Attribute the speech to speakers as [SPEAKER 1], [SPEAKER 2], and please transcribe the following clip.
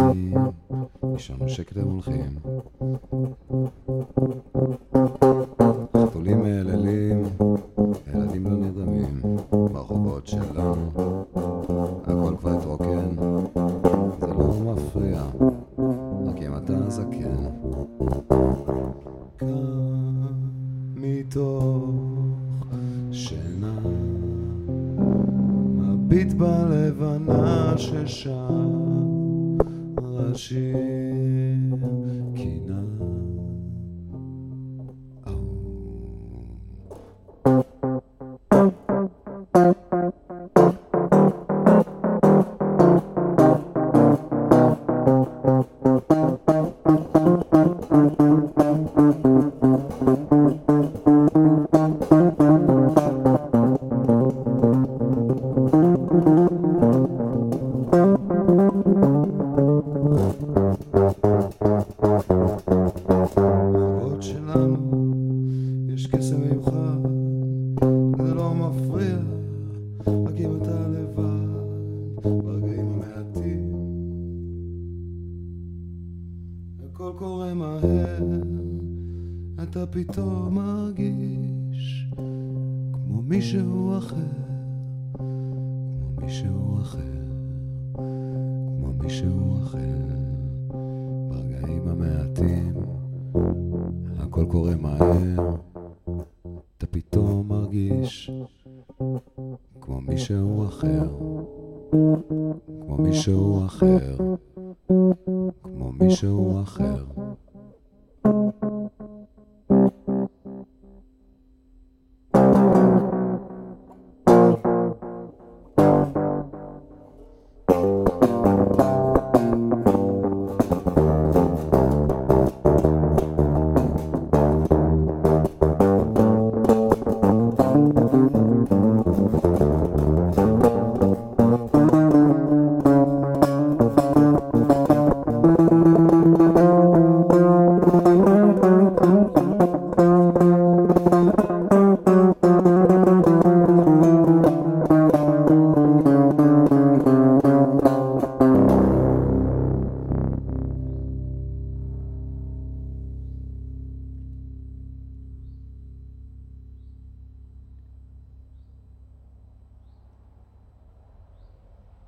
[SPEAKER 1] הרגילים, נשארנו שקט הולכים. חתולים מהללים, ילדים לא נרדמים, ברחובות שלנו, הכל כבר התרוקן, זה לא מפריע, רק אם אתה זקן. קם מתוך שינה, מביט בלבנה ששם, 悲しきなうん。רק אם אתה לבד, ברגעים המעטים. הכל קורה מהר, אתה פתאום מרגיש כמו מישהו אחר, כמו מישהו אחר, כמו מישהו אחר, ברגעים המעטים. הכל קורה מהר, מישהו אחר, כמו מישהו אחר, כמו מישהו אחר.